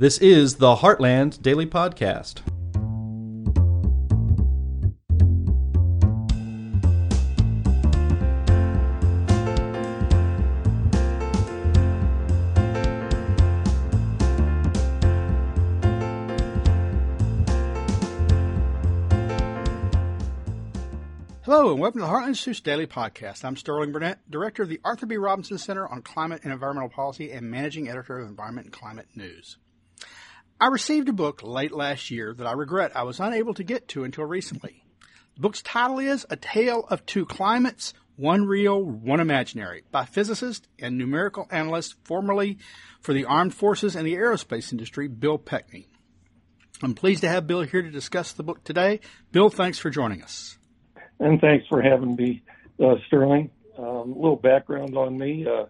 This is the Heartland Daily Podcast. Hello, and welcome to the Heartland Institute's Daily Podcast. I'm Sterling Burnett, Director of the Arthur B. Robinson Center on Climate and Environmental Policy and Managing Editor of Environment and Climate News. I received a book late last year that I regret I was unable to get to until recently. The book's title is A Tale of Two Climates, One Real, One Imaginary, by physicist and numerical analyst formerly for the Armed Forces and the aerospace industry, Bill Pekny. I'm pleased to have Bill here to discuss the book today. Bill, thanks for joining us. And thanks for having me, uh, Sterling. Um, a little background on me. Uh,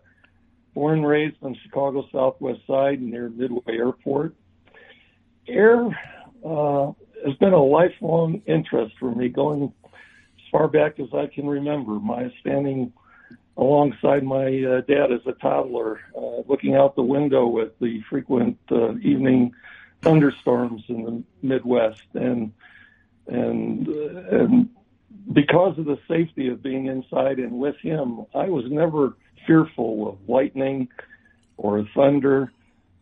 born and raised on Chicago's Southwest Side near Midway Airport air uh, has been a lifelong interest for me, going as far back as I can remember. My standing alongside my uh, dad as a toddler, uh, looking out the window at the frequent uh, evening thunderstorms in the Midwest, and and uh, and because of the safety of being inside and with him, I was never fearful of lightning or thunder,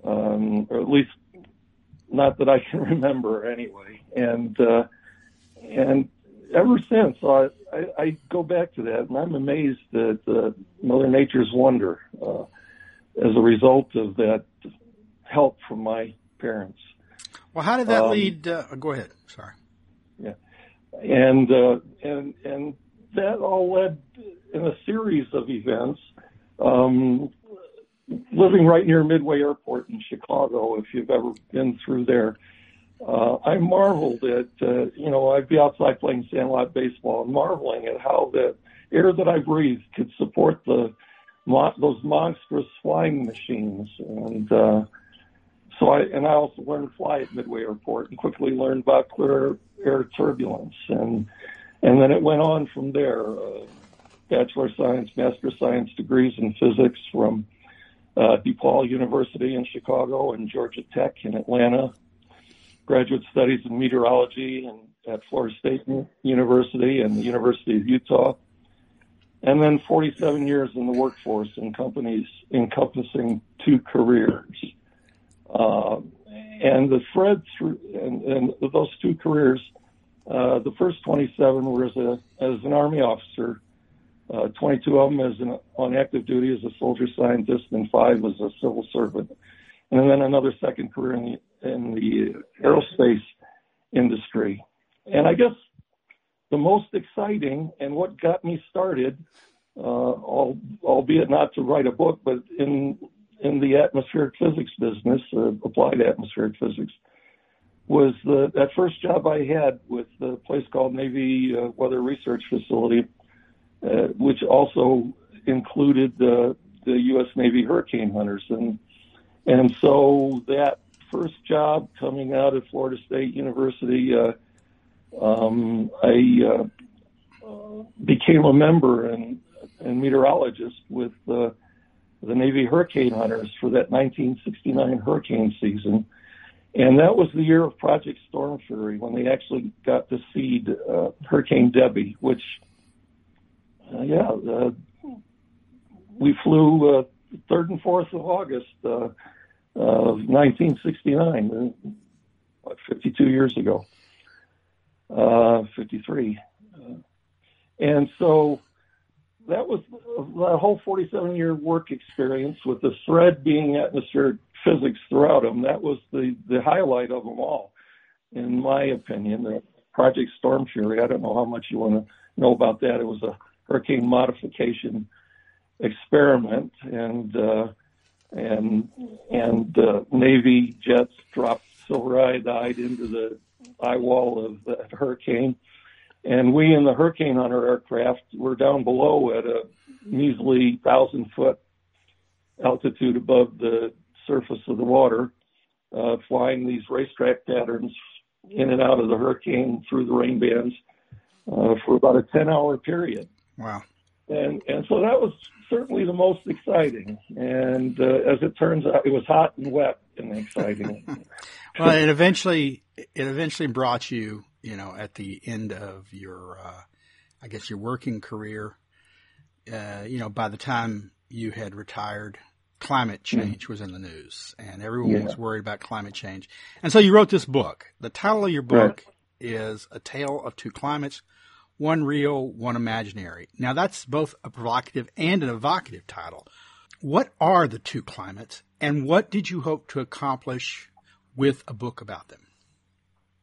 um, or at least not that I can remember anyway. And uh, and ever since, I, I, I go back to that, and I'm amazed at uh, Mother Nature's wonder uh, as a result of that help from my parents. Well, how did that um, lead? Uh, go ahead. Sorry. Yeah, and uh, and and that all led in a series of events. Um, living right near Midway Airport in Chicago, if you've ever been through there, uh, I marveled at, uh, you know, I'd be outside playing sandlot baseball and marveling at how the air that I breathed could support the those monstrous flying machines. And uh, so I and I also learned to fly at Midway Airport and quickly learned about clear air turbulence. And and then it went on from there. Uh, bachelor science, master science degrees in physics from uh, DePaul University in Chicago and Georgia Tech in Atlanta, graduate studies in meteorology and at Florida State University and the University of Utah, and then 47 years in the workforce in companies encompassing two careers. Uh, and the thread through and, and those two careers, uh, the first 27 were as, a, as an Army officer uh, 22 of them as an, on active duty as a soldier scientist, and five as a civil servant. And then another second career in the, in the aerospace industry. And I guess the most exciting and what got me started, uh, albeit not to write a book, but in in the atmospheric physics business, uh, applied atmospheric physics, was the, that first job I had with a place called Navy uh, Weather Research Facility uh, which also included the the U.S. Navy hurricane hunters, and and so that first job coming out of Florida State University, uh, um, I uh, became a member and, and meteorologist with uh, the Navy hurricane hunters for that 1969 hurricane season. And that was the year of Project Stormfury when they actually got to seed uh, Hurricane Debbie, which uh, yeah, uh, we flew uh, 3rd and 4th of August uh, of 1969, uh, what, 52 years ago, uh, 53. Uh, and so that was that whole 47 year work experience with the thread being atmospheric physics throughout them. That was the, the highlight of them all, in my opinion. The Project Stormfury, I don't know how much you want to know about that. It was a hurricane modification experiment, and uh, and and uh, Navy jets dropped silver iodide into the eye wall of the hurricane, and we in the hurricane hunter aircraft were down below at a measly thousand foot altitude above the surface of the water, uh, flying these racetrack patterns in and out of the hurricane through the rain bands uh, for about a 10 hour period. Wow. And and so that was certainly the most exciting. And uh, as it turns out, it was hot and wet and exciting. well, it eventually it eventually brought you, you know, at the end of your, uh, I guess, your working career. Uh, you know, by the time you had retired, climate hmm. change mm was in the news, and everyone yeah. was worried about climate change. And so you wrote this book. The title of your book right. is "A Tale of Two Climates." One real, one imaginary. Now that's both a provocative and an evocative title. What are the two climates, and what did you hope to accomplish with a book about them?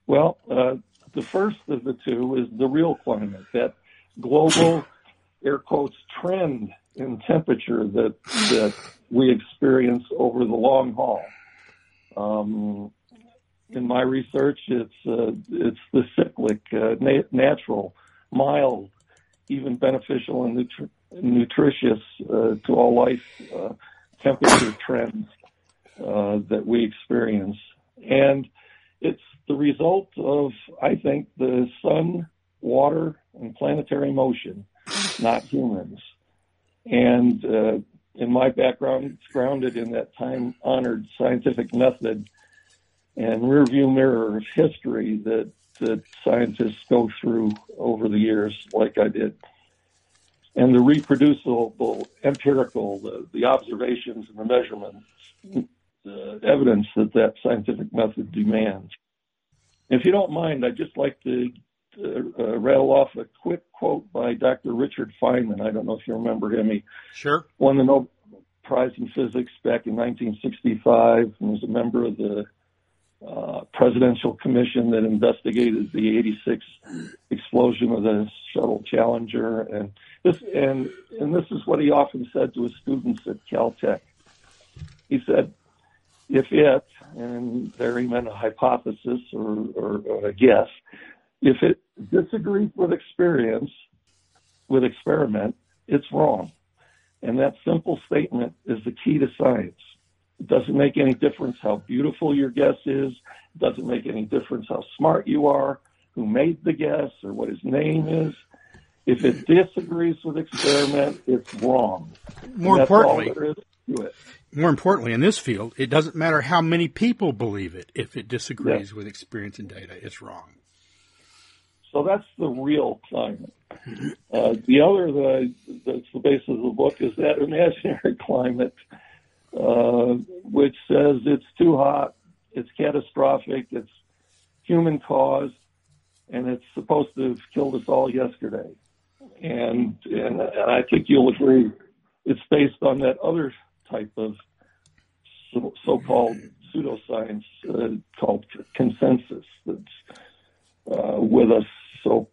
Well, uh, the first of the two is the real climate, that global, air quotes, trend in temperature that that we experience over the long haul. Um, in my research, it's uh, it's the cyclic, uh, na- natural, mild, even beneficial and nutri- nutritious uh, to all life uh, temperature trends uh, that we experience. And it's the result of, I think, the sun, water, and planetary motion, not humans. And uh, in my background, it's grounded in that time honored scientific method and rearview mirror of history that, that scientists go through over the years, like I did and the reproducible empirical, the, the observations and the measurements, the evidence that that scientific method demands. If you don't mind, I'd just like to uh, rattle off a quick quote by Dr. Richard Feynman. I don't know if you remember him. He sure won the Nobel Prize in Physics back in 1965 and was a member of the presidential commission that investigated the 86 explosion of the shuttle Challenger. And this, and, and this is what he often said to his students at Caltech. He said, if it, and there he meant a hypothesis or, or, or a guess, if it disagrees with experience, with experiment, it's wrong. And that simple statement is the key to science. It doesn't make any difference how beautiful your guess is. It doesn't make any difference how smart you are, who made the guess, or what his name is. If it disagrees with experiment, it's wrong. More importantly, more importantly, in this field, it doesn't matter how many people believe it. If it disagrees with experience and data, it's wrong. So that's the real climate. Uh, the other, the, that's the basis of the book, is that imaginary climate uh, which says it's too hot, it's catastrophic, it's human caused, and it's supposed to have killed us all yesterday. And, and, and I think you'll agree it's based on that other type of so, called pseudoscience uh, called consensus that's uh, with us so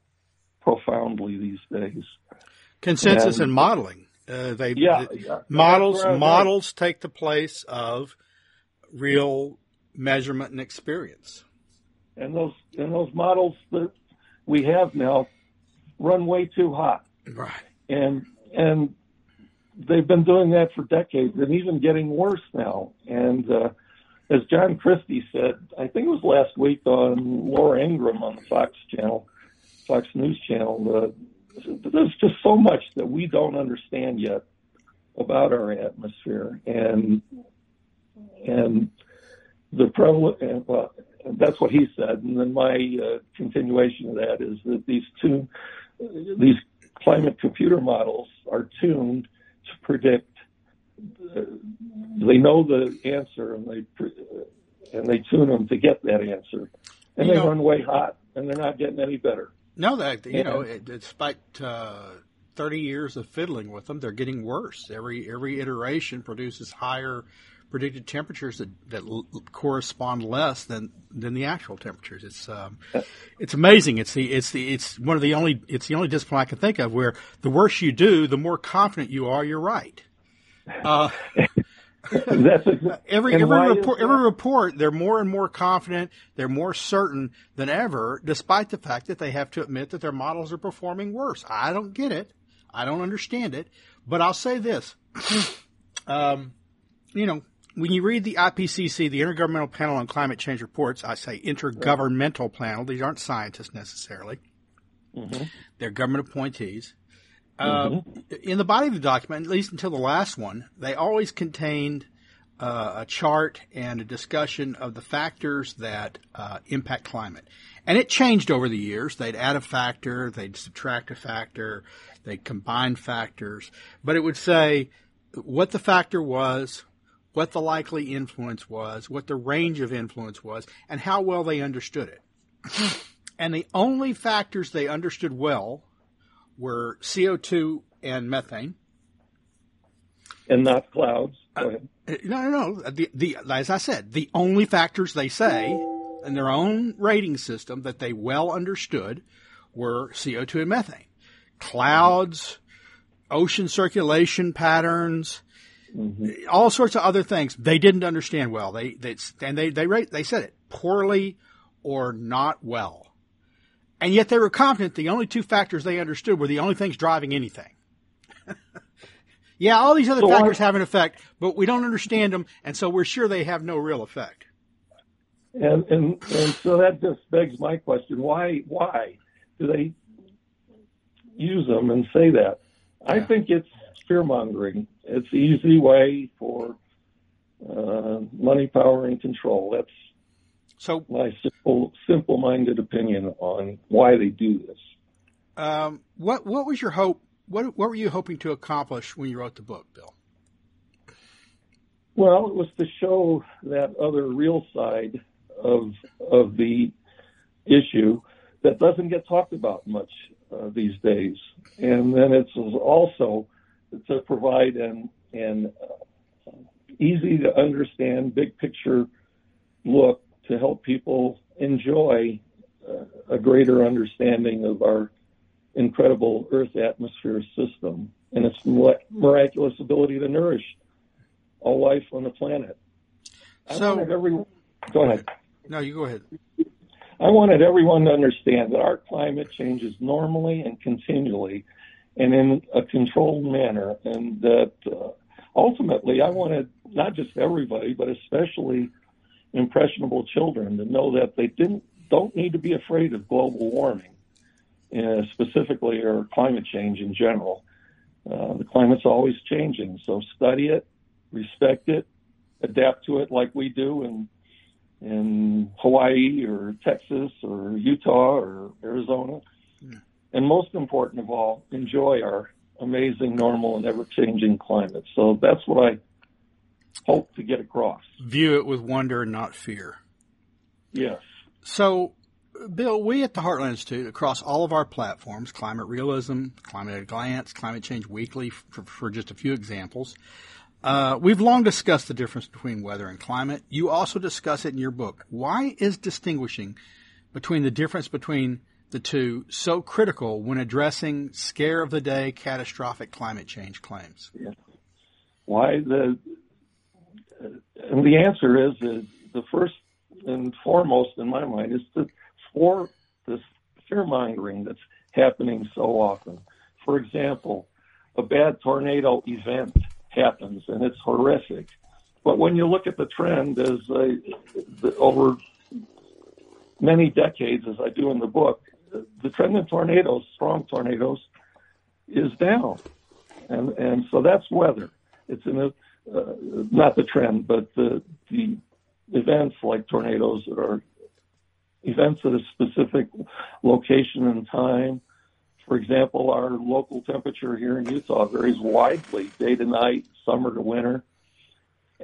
profoundly these days. Consensus and, and modeling. Uh, they yeah, yeah. models models take the place of real measurement and experience. And those and those models that we have now run way too hot. Right. And and they've been doing that for decades and even getting worse now. And uh, as John Christy said, I think it was last week on Laura Ingraham on the Fox channel, Fox News channel, uh, there's just so much that we don't understand yet about our atmosphere. And and the prevalent and well that's what he said. And then my uh, continuation of that is that these two these climate computer models are tuned to predict uh, they know the answer and they and they tune them to get that answer. And you they know, run way hot and they're not getting any better no, that you yeah. know, it, despite uh, thirty years of fiddling with them, they're getting worse. Every every iteration produces higher predicted temperatures that, that l- correspond less than than the actual temperatures. It's um, it's amazing. It's the it's the it's one of the only it's the only discipline I can think of where the worse you do, the more confident you are you're right. Uh, That's a, every every report every report they're more and more confident, they're more certain than ever, despite the fact that they have to admit that their models are performing worse. I don't get it, I don't understand it, but I'll say this: um, you know, when you read the IPCC, the Intergovernmental Panel on Climate Change reports, I say intergovernmental panel; these aren't scientists necessarily; mm-hmm. they're government appointees. Uh, mm-hmm. in the body of the document, at least until the last one, they always contained uh, a chart and a discussion of the factors that uh, impact climate. And it changed over the years. They'd add a factor, they'd subtract a factor, they'd combine factors, but it would say what the factor was, what the likely influence was, what the range of influence was, and how well they understood it. and the only factors they understood well were CO2 and methane. And not clouds. Uh, no, no, no. The, the, as I said, the only factors they say in their own rating system that they well understood were CO2 and methane. Clouds, ocean circulation patterns, mm-hmm. all sorts of other things they didn't understand well. They, they and they they they said it poorly or not well, and yet they were confident the only two factors they understood were the only things driving anything. yeah, all these other so factors have an effect, but we don't understand them, and so we're sure they have no real effect. And and and so that just begs my question: Why why do they use them and say that? I think it's fear mongering. It's the easy way for uh, money, power, and control. That's so my simple, simple-minded opinion on why they do this. Um, what What was your hope? What What were you hoping to accomplish when you wrote the book, Bill? Well, it was to show that other real side of of the issue that doesn't get talked about much uh, these days. And then it's also to provide an, an uh, easy to understand, big picture look to help people enjoy uh, a greater understanding of our incredible Earth atmosphere system and its miraculous ability to nourish all life on the planet. So, every, go ahead. No, you go ahead. I wanted everyone to understand that our climate changes normally and continually and in a controlled manner. And that uh, ultimately, I wanted not just everybody, but especially impressionable children to know that they didn't don't need to be afraid of global warming, uh, specifically or climate change in general. Uh, the climate's always changing, so study it, respect it, adapt to it like we do, and in Hawaii or Texas or Utah or Arizona. Yeah. And most important of all, enjoy our amazing, normal, and ever changing climate. So that's what I hope to get across. View it with wonder and not fear. Yes. So, Bill, we at the Heartland Institute, across all of our platforms, Climate Realism, Climate at a Glance, Climate Change Weekly, for, for just a few examples, uh, we've long discussed the difference between weather and climate. You also discuss it in your book. Why is distinguishing between the difference between the two so critical when addressing scare of the day catastrophic climate change claims? Yeah. Why the and the answer is, the first and foremost in my mind is to for this fear mongering that's happening so often. For example, a bad tornado event happens, and it's horrific. But when you look at the trend as I, the, over many decades, as I do in the book, the trend in tornadoes, strong tornadoes, is down, and and so that's weather. It's a uh, not the trend, but the the events like tornadoes that are events at a specific location and time for example, our local temperature here in Utah varies widely, day to night, summer to winter.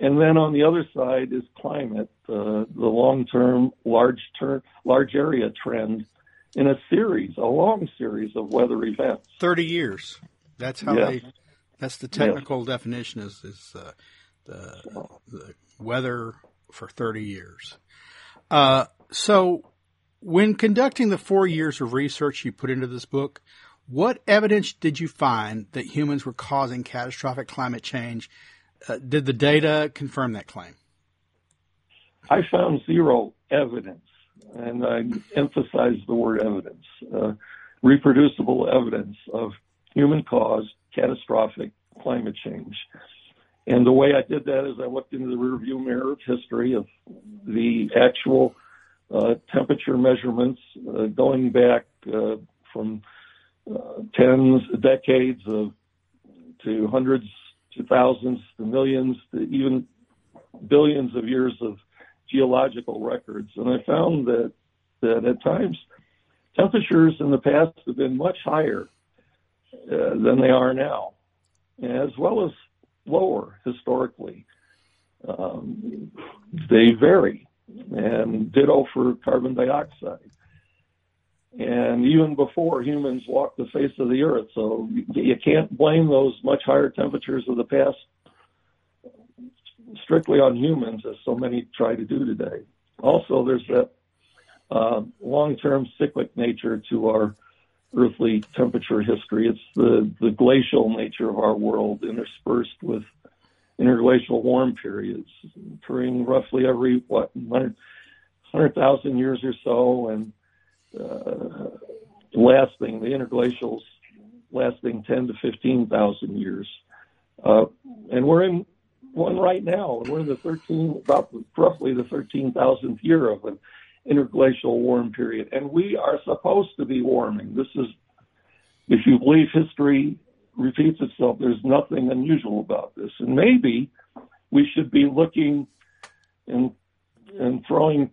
And then on the other side is climate, uh, the long-term, large term, large area trend in a series, a long series of weather events. Thirty years. That's how yes. they. That's the technical yes. definition. Is is uh, the, the weather for thirty years. Uh, so when conducting the four years of research you put into this book, what evidence did you find that humans were causing catastrophic climate change? Uh, did the data confirm that claim? I found zero evidence, and I emphasize the word evidence, uh, reproducible evidence of human caused catastrophic climate change. And the way I did that is I looked into the rearview mirror of history of the actual uh, temperature measurements uh, going back uh, from tens, decades of to hundreds to thousands to millions to even billions of years of geological records, and I found that that at times temperatures in the past have been much higher uh, than they are now, as well as lower historically. Um, they vary, and ditto for carbon dioxide. And even before humans walked the face of the earth, so you can't blame those much higher temperatures of the past strictly on humans, as so many try to do today. Also, there's that uh, long-term cyclic nature to our earthly temperature history. It's the, the glacial nature of our world interspersed with interglacial warm periods occurring roughly every, what, 100,000 years or so and uh, lasting, the interglacials lasting 10 to 15,000 years. Uh, and we're in one right now, we're in the 13, about roughly the 13,000th year of an interglacial warm period. And we are supposed to be warming. This is, if you believe history repeats itself, there's nothing unusual about this. And maybe we should be looking and, and throwing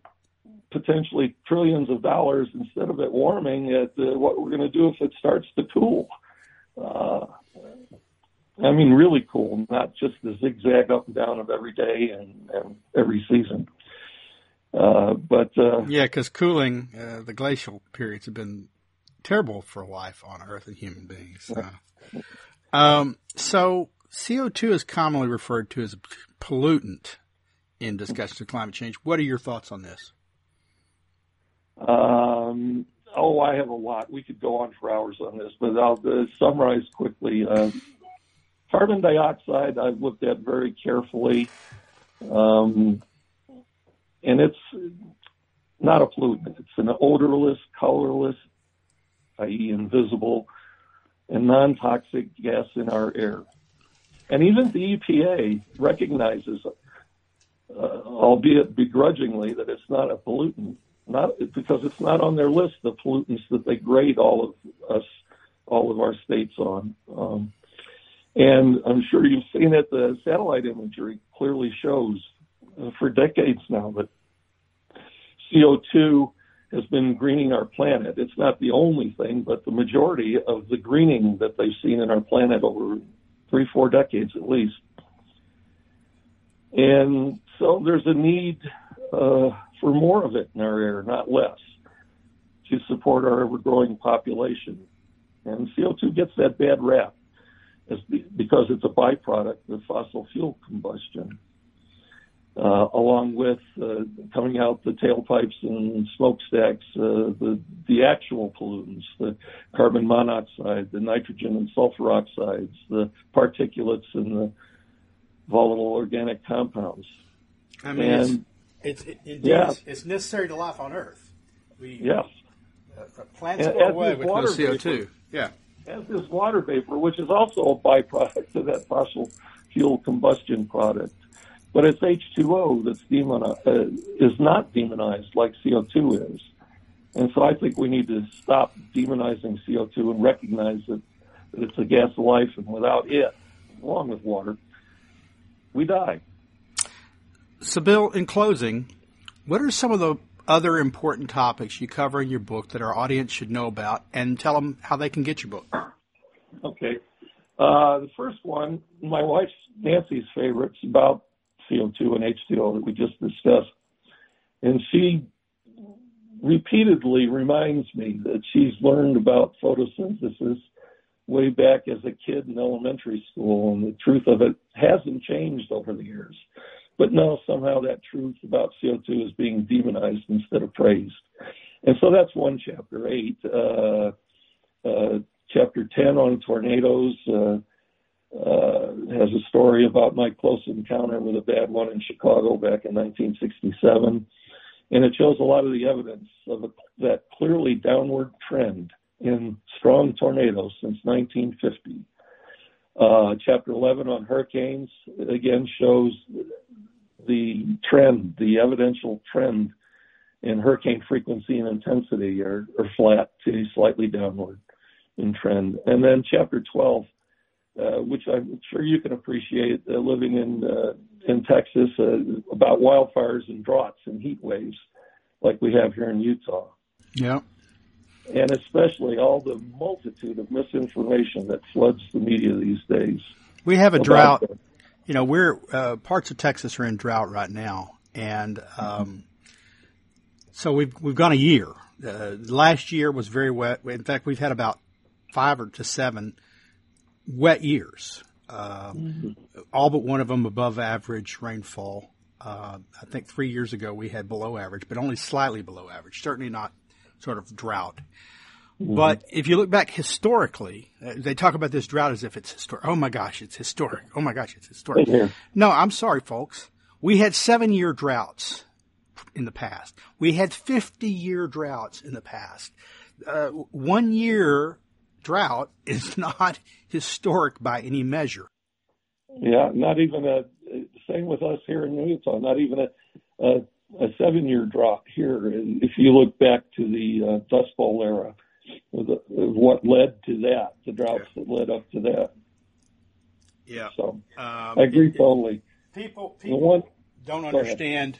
potentially trillions of dollars instead of it warming at uh, what we're going to do if it starts to cool. Uh, I mean, really cool, not just the zigzag up and down of every day and, and every season. Uh, but uh, yeah, because cooling, uh, the glacial periods have been terrible for life on Earth and human beings. Um, so CO2 is commonly referred to as a pollutant in discussions of climate change. What are your thoughts on this? Um, oh, I have a lot. We could go on for hours on this, but I'll uh, summarize quickly. Uh, carbon dioxide, I've looked at very carefully. Um, and it's not a pollutant. It's an odorless, colorless, i.e., invisible, and non-toxic gas in our air. And even the EPA recognizes, uh, albeit begrudgingly, that it's not a pollutant. Not because it's not on their list of pollutants that they grade all of us, all of our states on. Um, and I'm sure you've seen it. The satellite imagery clearly shows for decades now that CO2 has been greening our planet. It's not the only thing, but the majority of the greening that they've seen in our planet over three, four decades at least. And so there's a need uh, for more of it in our air, not less, to support our ever growing population. And CO2 gets that bad rap because it's a byproduct of fossil fuel combustion uh, along with uh, coming out the tailpipes and smokestacks, uh, the the actual pollutants, the carbon monoxide, the nitrogen and sulfur oxides, the particulates, and the volatile organic compounds. I mean, and, it's it's, it, yeah. it's, it's necessary to life on Earth. We, yes. Uh, plants go away with no CO2. Vapor, yeah. As is water vapor, which is also a byproduct of that fossil fuel combustion product but it's H2O that's demonized, uh, is not demonized like CO2 is. And so I think we need to stop demonizing CO2 and recognize that, that it's a gas of life, and without it, along with water, we die. So, Bill, in closing, what are some of the other important topics you cover in your book that our audience should know about, and tell them how they can get your book? Okay. Uh, the first one, my wife Nancy's favorite, is about CO2 and H2O that we just discussed. And she repeatedly reminds me that she's learned about photosynthesis way back as a kid in elementary school, and the truth of it hasn't changed over the years. But now somehow that truth about CO2 is being demonized instead of praised. And so that's one chapter, eight. Uh, uh, chapter 10 on tornadoes. Uh, has a story about my close encounter with a bad one in Chicago back in 1967. And it shows a lot of the evidence of a, that clearly downward trend in strong tornadoes since 1950. Uh, chapter 11 on hurricanes again shows the trend, the evidential trend in hurricane frequency and intensity are, are flat to slightly downward in trend. And then chapter 12 uh, which I'm sure you can appreciate uh, living in uh, in Texas, uh, about wildfires and droughts and heat waves like we have here in Utah. Yeah. And especially all the multitude of misinformation that floods the media these days. We have a drought. The, you know, we're uh, parts of Texas are in drought right now, and um, so we've we've gone a year. Uh, last year was very wet. In fact, we've had about five or to seven wet years. Uh, mm-hmm. All but one of them above average rainfall. Uh, I think three years ago we had below average, but only slightly below average. Certainly not sort of drought. Mm-hmm. But if you look back historically, uh, they talk about this drought as if it's historic. Oh my gosh, it's historic. Oh my gosh, it's historic. No, I'm sorry, folks. We had seven year droughts in the past. We had 50 year droughts in the past. Uh, one year drought is not historic by any measure. Yeah, not even a same with us here in Utah. Not even a a, a seven year drought here. If you look back to the uh, Dust Bowl era, what led to that, the droughts that led up to that. Yeah. So um, I agree totally. People, people one, don't understand.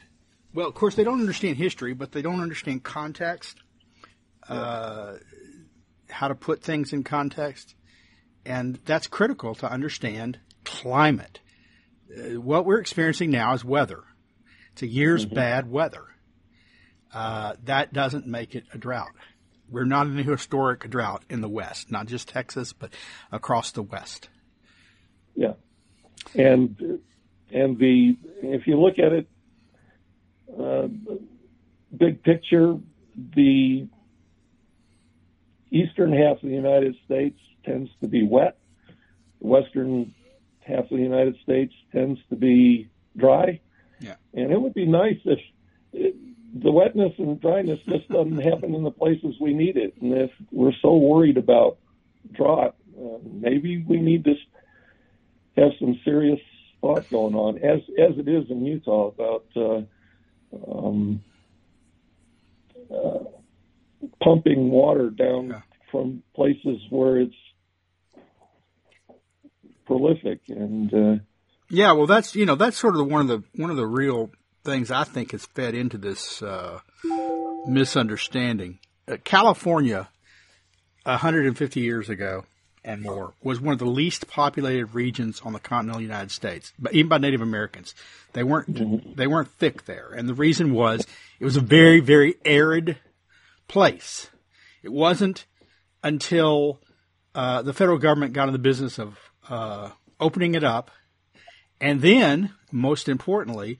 Well, of course, they don't understand history, but they don't understand context. Uh, how to put things in context. And that's critical to understand climate. Uh, what we're experiencing now is weather. It's a year's mm-hmm. bad weather. Uh, that doesn't make it a drought. We're not in a historic drought in the West, not just Texas, but across the West. Yeah, and and the if you look at it, uh, big picture, the eastern half of the United States tends to be wet. The western half of the United States tends to be dry. Yeah. And it would be nice if it, the wetness and dryness just doesn't happen in the places we need it. And if we're so worried about drought, uh, maybe we need to have some serious thought going on, as as it is in Utah about uh, um, uh, pumping water down yeah. from places where it's prolific and uh, yeah well that's you know that's sort of the, one of the one of the real things I think has fed into this uh, misunderstanding. Uh, California, 150 years ago and more, was one of the least populated regions on the continental United States, but even by Native Americans. They weren't mm-hmm. they weren't thick there, and the reason was it was a very very arid place. It wasn't until uh, the federal government got in the business of uh, opening it up, and then, most importantly,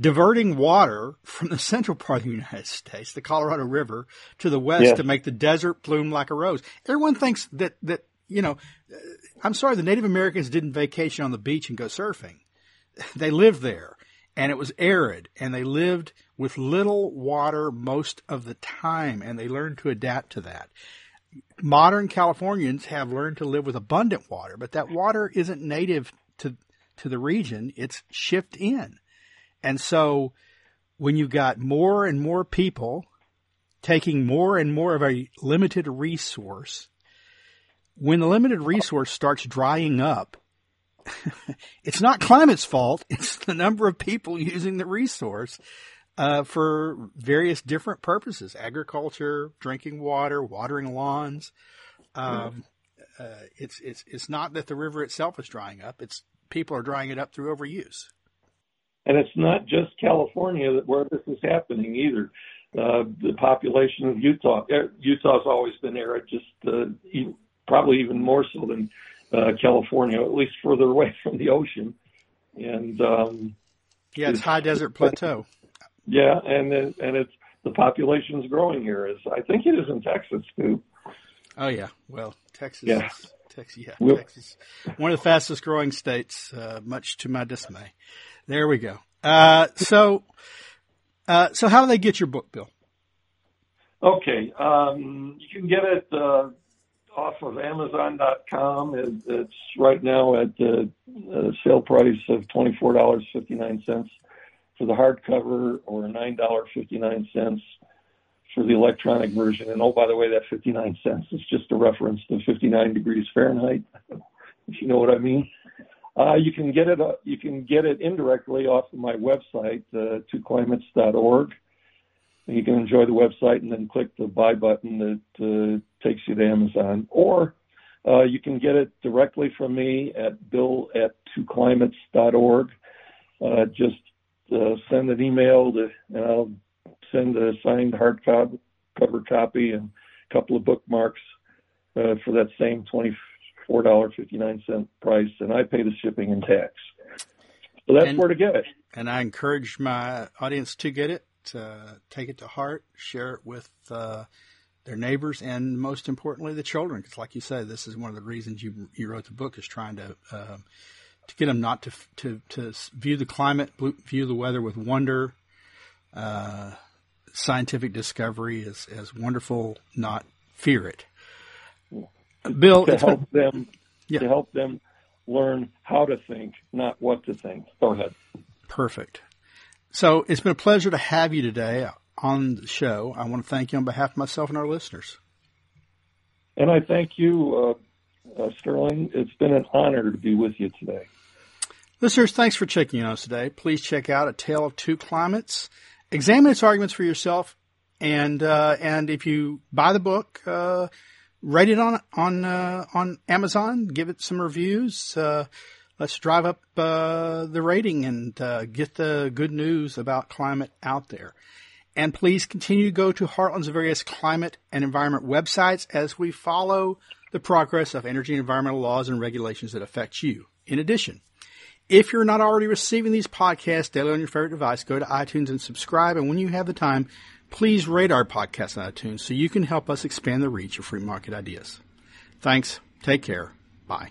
diverting water from the central part of the United States, the Colorado River, to the west yes. to make the desert bloom like a rose. Everyone thinks that that you know. I'm sorry, the Native Americans didn't vacation on the beach and go surfing. They lived there, and it was arid, and they lived with little water most of the time, and they learned to adapt to that. Modern Californians have learned to live with abundant water, but that water isn't native to to the region. It's shipped in. And so when you've got more and more people taking more and more of a limited resource, when the limited resource starts drying up, it's not climate's fault. It's the number of people using the resource uh, for various different purposes: agriculture, drinking water, watering lawns. Um, uh, it's it's it's not that the river itself is drying up; it's people are drying it up through overuse. And it's not just California that where this is happening either. Uh, the population of Utah, uh, Utah's always been arid, just uh, probably even more so than uh, California, at least further away from the ocean. And um, yeah, it's, it's high desert plateau. Yeah, and and it's the population's growing here. Is I think it is in Texas too. Oh yeah, well Texas. Yeah. Texas, yeah, we'll, Texas, one of the fastest growing states, uh, much to my dismay. There we go. Uh, so, uh, so how do they get your book, Bill? Okay, um, you can get it uh, off of Amazon.com. It, it's right now at the uh, sale price of twenty four dollars fifty nine cents for the hardcover, or nine dollars fifty nine cents for the electronic version. And oh, by the way, that fifty nine cents is just a reference to fifty nine degrees Fahrenheit. if you know what I mean. Uh, you can get it. Uh, you can get it indirectly off of my website, uh, twoclimates.org. You can enjoy the website and then click the buy button that uh, takes you to Amazon, or uh, you can get it directly from me at bill at twoclimates.org. Uh, just uh, send an email to, and I'll send a signed hardcover copy and a couple of bookmarks uh, for that same $24.59 price, and I pay the shipping and tax. So that's And- where to get it. And I encourage my audience to get it, uh, take it to heart, share it with uh, their neighbors, and most importantly, the children. Because, like you say, this is one of the reasons you you wrote the book is trying to uh, to get them not to to to view the climate, view the weather with wonder, uh, scientific discovery as as wonderful, not fear it. Bill, to it's been- help them Yeah. to help them learn how to think, not what to think. Go ahead. Perfect. So it's been a pleasure to have you today on the show. I want to thank you on behalf of myself and our listeners. And I thank you, uh, uh, Sterling. It's been an honor to be with you today. Listeners, thanks for checking in on us today. Please check out A Tale of Two Climates. Examine its arguments for yourself. And, uh, and if you buy the book, uh, rate it on, on, uh, on Amazon, give it some reviews. Let's drive up, uh, the rating and, uh, get the good news about climate out there. And please continue to go to Heartland's various climate and environment websites as we follow the progress of energy and environmental laws and regulations that affect you. In addition, if you're not already receiving these podcasts daily on your favorite device, go to iTunes and subscribe. And when you have the time, please rate our podcast on iTunes so you can help us expand the reach of free market ideas. Thanks. Take care. Bye.